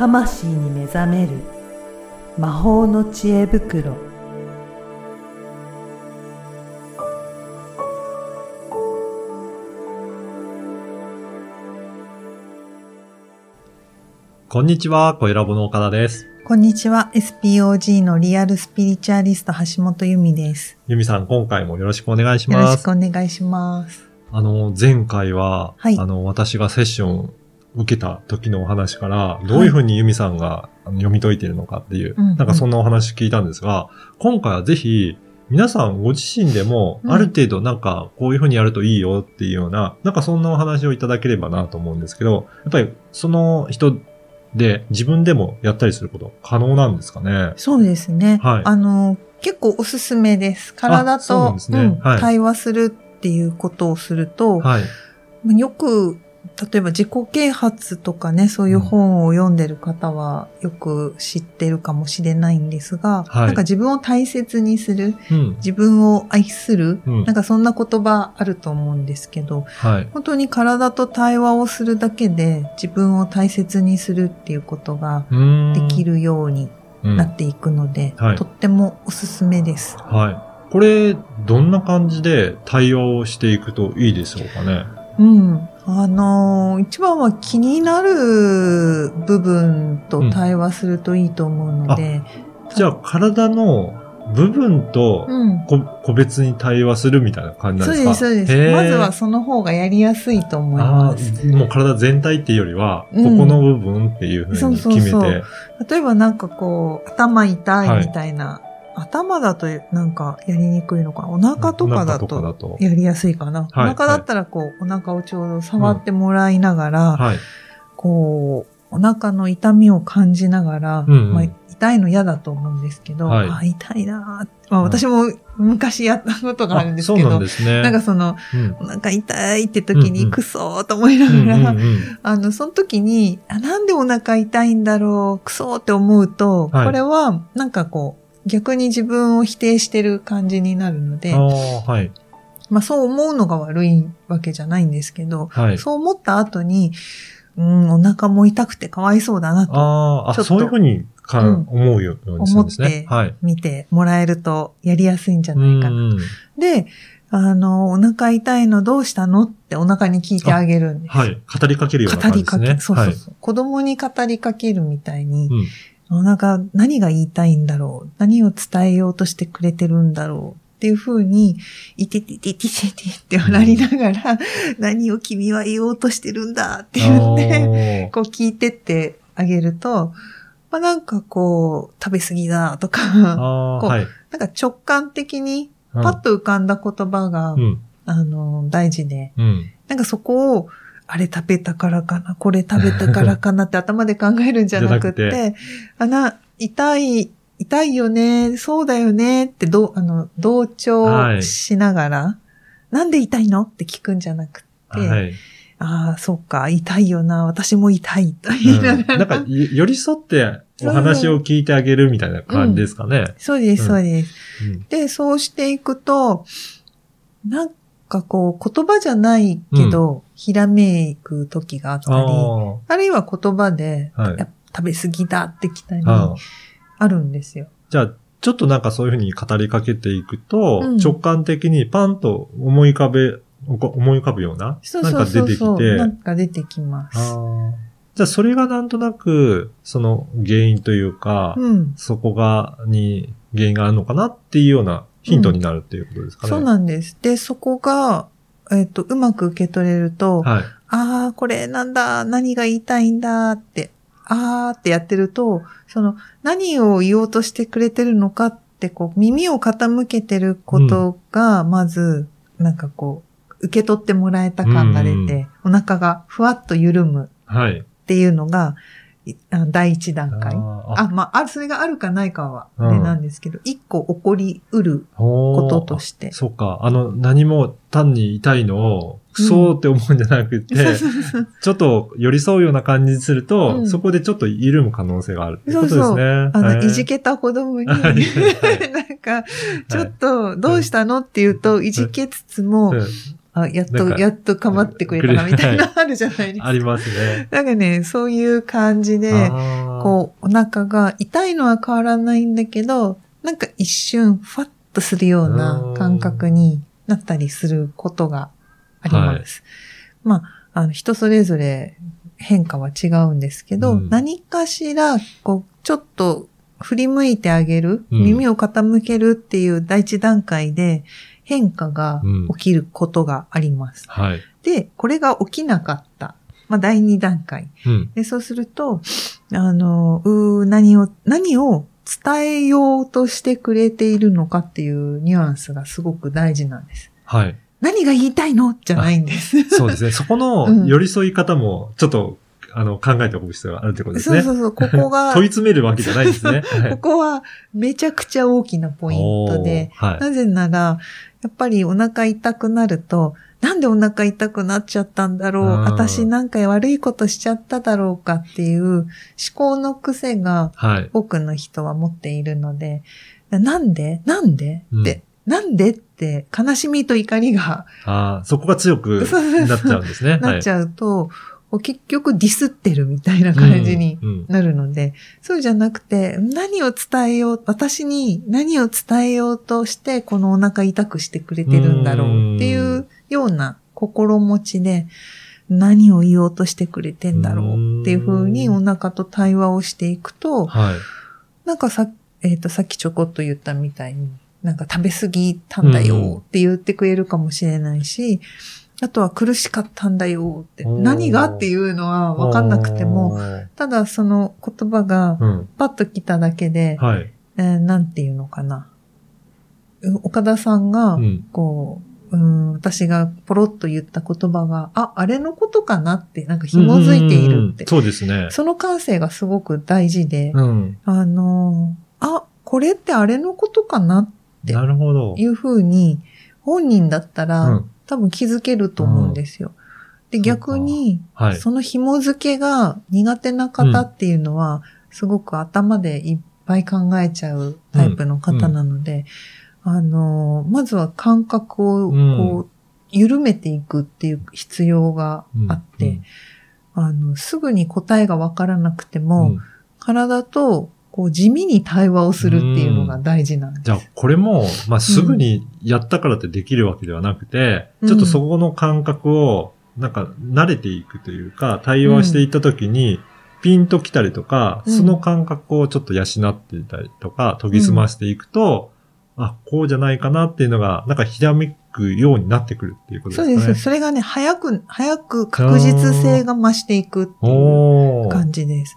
魂に目覚める魔法の知恵袋こんにちは、小ラボの岡田です。こんにちは。SPOG のリアルスピリチュアリスト橋本由美です。ゆみさん、今回もよろしくお願いしよろます。しくお願いします。あの、前回は、はいあの、私がセッション受けた時のお話から、どういうふうにゆみさんが読み解いているのかっていう、うんうんなんかそんなお話聞いたんですが、今回はぜひ、皆さんご自身でも、うんある程度なんか、こういうふうにやるといいよっていうような、なんかそんなお話をいただければなと思うんですけど、やっぱりその人で自分でもやったりすること可能なんですかね？そうですね。はいあの、結構おすすめです。体とねうんはい対話するっていうことをすると、はい。よく、例えば自己啓発とかね、そういう本を読んでる方はよく知ってるかもしれないんですが、はいなんか自分を大切にする、うん。自分を愛する、うんなんかそんな言葉あると思うんですけど、はい。本当に体と対話をするだけで自分を大切にするっていうことができるるようになっていくので、はいとってもおすすめです。はい。これ、どんな感じで対応をしていくといいでしょうかね？うん。あのー一番は気になる部分と対話するといいと思うので、じゃあ、体の部分と個別に対話するみたいな感じなんですか？そうです、そうです。まずはその方がやりやすいと思いあます。ーもう体全体っていうよりは、うん。ここの部分っていうふうに決めて。そうそうそう。例えばなんかこう、頭痛はいいみたいな、頭だとなんかやりにくいのかな？お腹とかだとやりやすいかな？はいお腹だったらこう、お腹をちょうど触ってもらいながら、はい。こう、お腹の痛みを感じながら、うんうん。まあ、痛いの嫌だと思うんですけど、はい。あ痛いなまあ、私も昔やったことがあるんですけど。なんかその、うん、お腹痛いって時にうんうんクソーと思いなうんがら、うんうん。あの、その時に、あ、なんでお腹痛いんだろう、クソーって思うと、はい。これは、なんかこう、逆に自分を否定してる感じになるのではい。まあそう思うのが悪いわけじゃないんですけど、はい。そう思った後に、うん、お腹も痛くてかわいそうだなとあーあ、そういうふうにか、うん思うようにするんですね。はい。見てもらえるとやりやすいんじゃうないかな。ん。で、あの、お腹痛いのどうしたのってお腹に聞いてあげるんです。はい。語りかけるような語感じですね。りかけ、そうそうはいそう、子供に語りかけるみたいに、うん。お腹何が言いたいんだろう？何を伝えようとしてくれてるんだろう？っていうふうに、いててててててって笑いながら、何を君は言おうとしてるんだって言って、こう聞いてってあげると、まあなんかこう、食べ過ぎだとか、こうはい。なんか直感的にうんパッと浮かんだ言葉が、うん。あの、大事で、うん。なんかそこを、あれ食べたからかな、これ食べたからかなって頭で考えるんじゃなくて、じゃなくあな、痛い、痛いよね、そうだよねってどう、あの、同調しながら、なんで痛いの？って聞くんじゃなくて、はい。ああ、そっか、痛いよな、私も痛いとうん言いながら。なんか、い寄り添ってお話を聞いてあげるみたいな感じですかね。そうです、そうです。うんで、そうしていくと、なんかこう、言葉じゃないけど、ひらめく時があったり、ああるいは言葉で、はい食べ過ぎだってきたり、あるんですよ。じゃあ、ちょっとなんかそういうふうに語りかけていくと、うん直感的にパンと思い浮かべ、思い浮かぶような、そうなんか出てきそうそうそう。て、なんか出てきます。じゃあそれがなんとなく、その原因というか、うん。そこが、に原因があるのかなっていうようなヒントになるっていうことですかね。そうなんです。で、そこが、えっ、と、うまく受け取れると、はい。ああ、これなんだ、何が言いたいんだって、あーってやってると、その、何を言おうとしてくれてるのかって、こう、耳を傾けてることが、まず、なんかこう、受け取ってもらえた感が出うんて、お腹がふわっと緩むはい。っていうのが、いあ第一段階。あ。あ、まあ、それがあるかないかは、うん。あれなんですけど、一個起こりうるここととして。そうか。あの、何も単に痛いのを、クソーって思うんじゃなくて、ちょっと寄り添うような感じにすると、うん。そこでちょっと緩む可能性があるってことそうそう。ですね。あの、いじけた子供に、なんか、ちょっと、どうしたのって言うと、い。じけつつも、うん。あ、やっと、やっと構ってくれたな、みたいな、あるじゃないですか。ありますね。なんかね、そういう感じで、あこう、お腹が痛いのは変わらないんだけど、なんか一瞬、ファッとするような感覚になったりすることがあります。まあ、あの、人それぞれ変化は違うんですけど、うん何かしら、こう、ちょっと振り向いてあげる、うん耳を傾けるっていう第一段階で変化が起きることがあります。はい。で、これが起きなかった。まあ、第二段階。うん。で、そうすると、あの、うー何を、何を伝えようとしてくれているのかっていうニュアンスがすごく大事なんです。はい。何が言いたいの？じゃないんです。そうですね。そこうんの寄り添い方も、ちょっと、あの、考えておく必要があるってことですね。そうそうそう、ここが 問い詰めるわけじゃないですね。はいここはめちゃくちゃ大きなポイントで、はい。なぜなら、やっぱりお腹痛くなると、なんでお腹痛くなっちゃったんだろううん私なんか悪いことしちゃっただろうかっていう思考の癖がはい。多くの人は持っているので、なんで？なんで？うんって、なんで？って悲しみと怒りがああ、そこが強くなっちゃうんですね。ゃ なっちゃうと、こう結局ディスってるみたいな感じにうんうん。なるので、そうじゃなくて、何を伝えよう、私に何を伝えようとして、このお腹痛くしてくれてるんだろうっていうような心持ちで、何を言おうとしてくれてんだろうっていうふうにお腹と対話をしていくと、はい。なんかさ、えっ、と、さっきちょこっと言ったみたいに、なんか食べ過ぎたんだよって言ってくれるかもしれないし、あとは苦しかったんだよって、何がっていうのは分かんなくても、ただその言葉がうん。パッと来ただけで、はい。えーなんていうのかな。う岡田さんがう、ん。こう、うん、私がポロッと言った言葉が、あ、あれのことかなって、なんか紐づいているって。そうですね。その感性がすごく大事で、うん。あのー、あ、これってあれのことかなってなるほど。いうふうに、本人だったら、うん多分気づけると思うんですよ。で、逆に、はい。その紐付けが苦手な方っていうのは、すごく頭でいっぱい考えちゃうタイプの方なので、あの、まずは感覚をうんこう、緩めていくっていう必要があって、うん。あの、すぐに答えがわからなくてうも、ん。体とこう地味に対話をするっていうのが大事なんです。じゃあ、これも、まあ、すぐにやったからってできるわけではなくて、うんちょっとそこの感覚を、なんか、慣れていくというか、対話していったときに、ピンと来たりとか、うんその感覚をちょっと養っていたりとか、研ぎ澄ましていくと、あ、こうじゃないかなっていうのが、なんかひらめくようになってくるっていうことですかね。そうです。それがね、早く、早く確実性が増していくっていう。感じです。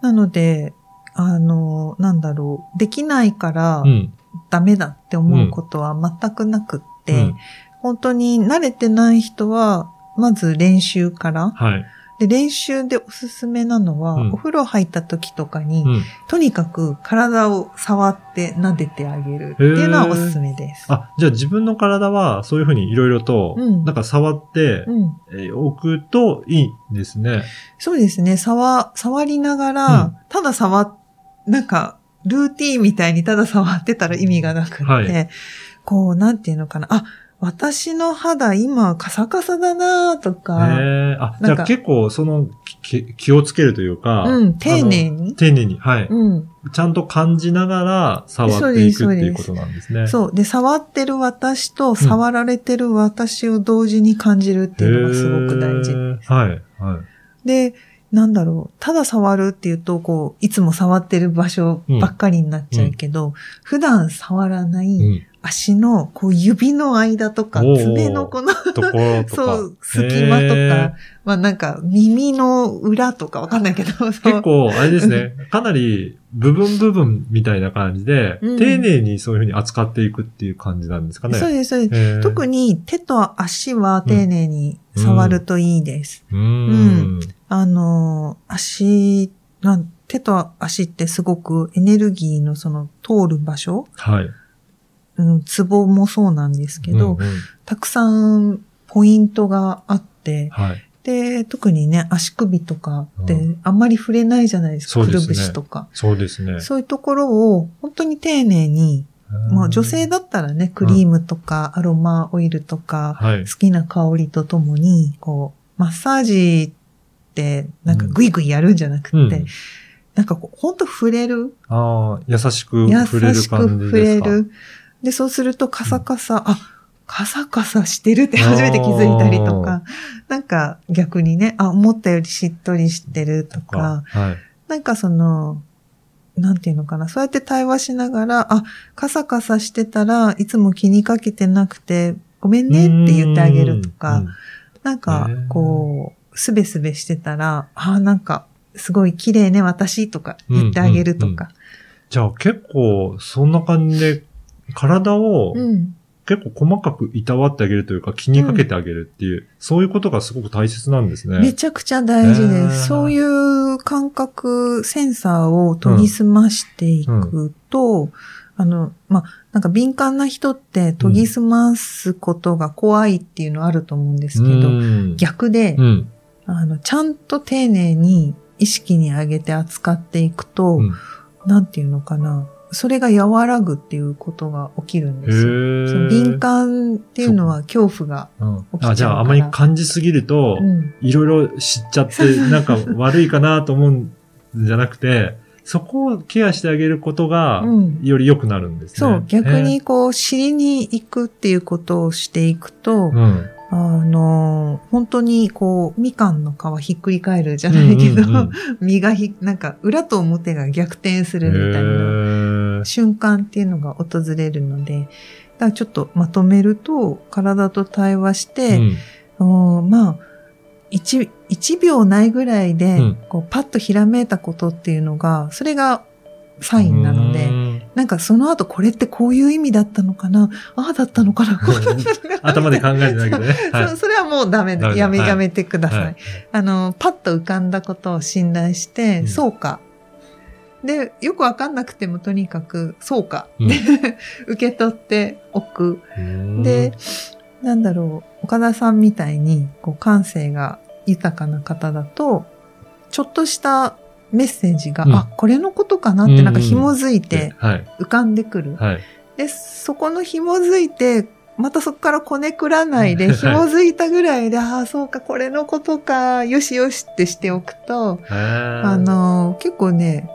なので、あの、なんだろう、できないからうん。ダメだって思うことは全くなくって、うん本当に慣れてない人は、まず練習から。はい。で、練習でおすすめなのは、うんお風呂入った時とかに、うん。とにかく体を触って撫でてあげるっていうのはおすすめです。あ、じゃあ自分の体はそういうふうにいろいろと、うんなんか触って、うん。えー置くといいんですね。そうですね。触、触りながら、うんただ触っ、なんか、ルーティーンみたいにただ触ってたら意味がなくって、はいこう、なんていうのかな。あ、私の肌今カサカサだなとか、へえあ、じゃあ結構そのき気をつけるというか、うん、丁寧に。丁寧に、はい、うん。ちゃんと感じながら触っていくっていうことなんですね。そう。で、触ってる私と触られてる私を同時に感じるっていうのがすごく大事。へーはい、はい。で、なんだろう。ただ触るっていうと、こう、いつも触ってる場所ばっかりになっちゃうけど、普段触らないうん。足の、こう、指の間とか、爪のこの。そう、隙間とへか、まあなんか、耳の裏とかわかんないけど、結構、あれですね。かなり、部分部分みたいな感じで、うん丁寧にそういうふうに扱っていくっていう感じなんですかね。そうです、そうです。特に手と足は丁寧に触るといいです。うーん。あの、足なん、手と足ってすごくエネルギーのその通る場所、はい。うん、ツボもそうなんですけど、うんうんたくさんポイントがあって、はい。で、特にね、足首とかってうあんまり触れないじゃないですか、くるそうですねぶしとか。そうですね。そういうところを本当に丁寧に、まあ女性だったらね、クリームとかアロマオイルとか、はい好。きな香りとともに、こう、マッサージってなんかグイグイやるんじゃなくて、うんなんかこう、ほんと触れる。ああ、優しく優触れるしく感じ触ですか？れる。で、そうするとカサカサ、あ、カサカサしてるって初めて気づいたりとか、なんか逆にね、あ、思ったよりしっとりしてるとか、はい。なんかその、なんていうのかな、そうやって対話しながら、あ、カサカサしてたらいつも気にかけてなくて、ごめんねって言ってあげるとか、なんかこう、すべすべしてたら、あ、なんか、すごい綺麗ね、私とか言ってあげるとか。じゃあ結構、そんな感じで、体をうん。結構細かくいたわってあげるというか気にかけてあげるっていう、そういうことがすごく大切なんですね。めちゃくちゃ大事です。そういう感覚、センサーを研ぎ澄ましていくと、あの、まあ、なんか敏感な人って研ぎ澄ますことが怖いっていうのあると思うんですけど、うん逆で、うん。あの、ちゃんと丁寧に意識に上げて扱っていくと、うんなんていうのかな、それが和らぐっていうことが起きるんへですよ。そのー敏感っていうのは恐怖が、うん起きちゃうから。あじゃああまり感じすぎると、うん、いろいろ知っちゃって、なんか悪いかなと思うんじゃなくて、そこをケアしてあげることが、うん。より良くなるんですね。そう、逆にこう、知りに行くっていうことをしていくと、えー、うん。あの、本当にこう、みかんの皮ひっくり返るじゃないけど、うんうんうん。身がひ、なんか裏と表が逆転するみたいな瞬間っていうのが訪れるので、だからちょっとまとめると、体と対話して、おーまあ、一、一秒ないぐらいで、うん。こう、パッとひらめいたことっていうのが、それがサインなので、うん。なんかその後これってこういう意味だったのかな？ああだったのかな？頭で考えてないけどね。はい。そうそれはもうダメだ。やめ、はい。やめてください。はい。あの、パッと浮かんだことを信頼して、うん。そうか。で、よくわかんなくてもとにかく、そうか。うん 受け取っておく。うんで、なんだろう、岡田さんみたいに、こう、感性が豊かな方だと、ちょっとしたメッセージが、うんあ、これのことかなってなんか紐づいてはい。浮かんでくる。はい。で、そこの紐づいて、またそこからこねくらないで、はい紐づいたぐらいで、ああ、そうか、これのことか、よしよしってしておくと、ああ、の、結構ね、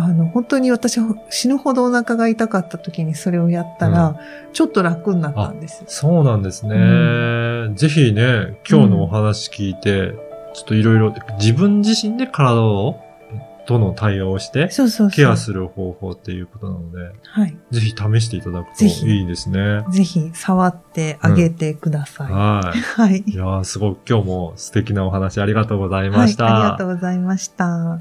あの、本当に私死ぬほどお腹が痛かった時にそれをやったら、ちょっと楽になったんです。そうなんですね。うぜひね、今日のお話聞いて、ちょっといろいろ自分自身で体を、との対応をして、そうそう。ケアする方法っていうことなので、はい。ぜひ試していただくといいですね。ぜひ触ってあげてください。はい。はい。いやーすごい今日も素敵なお話ありがとうございはい。ました。ありがとうございました。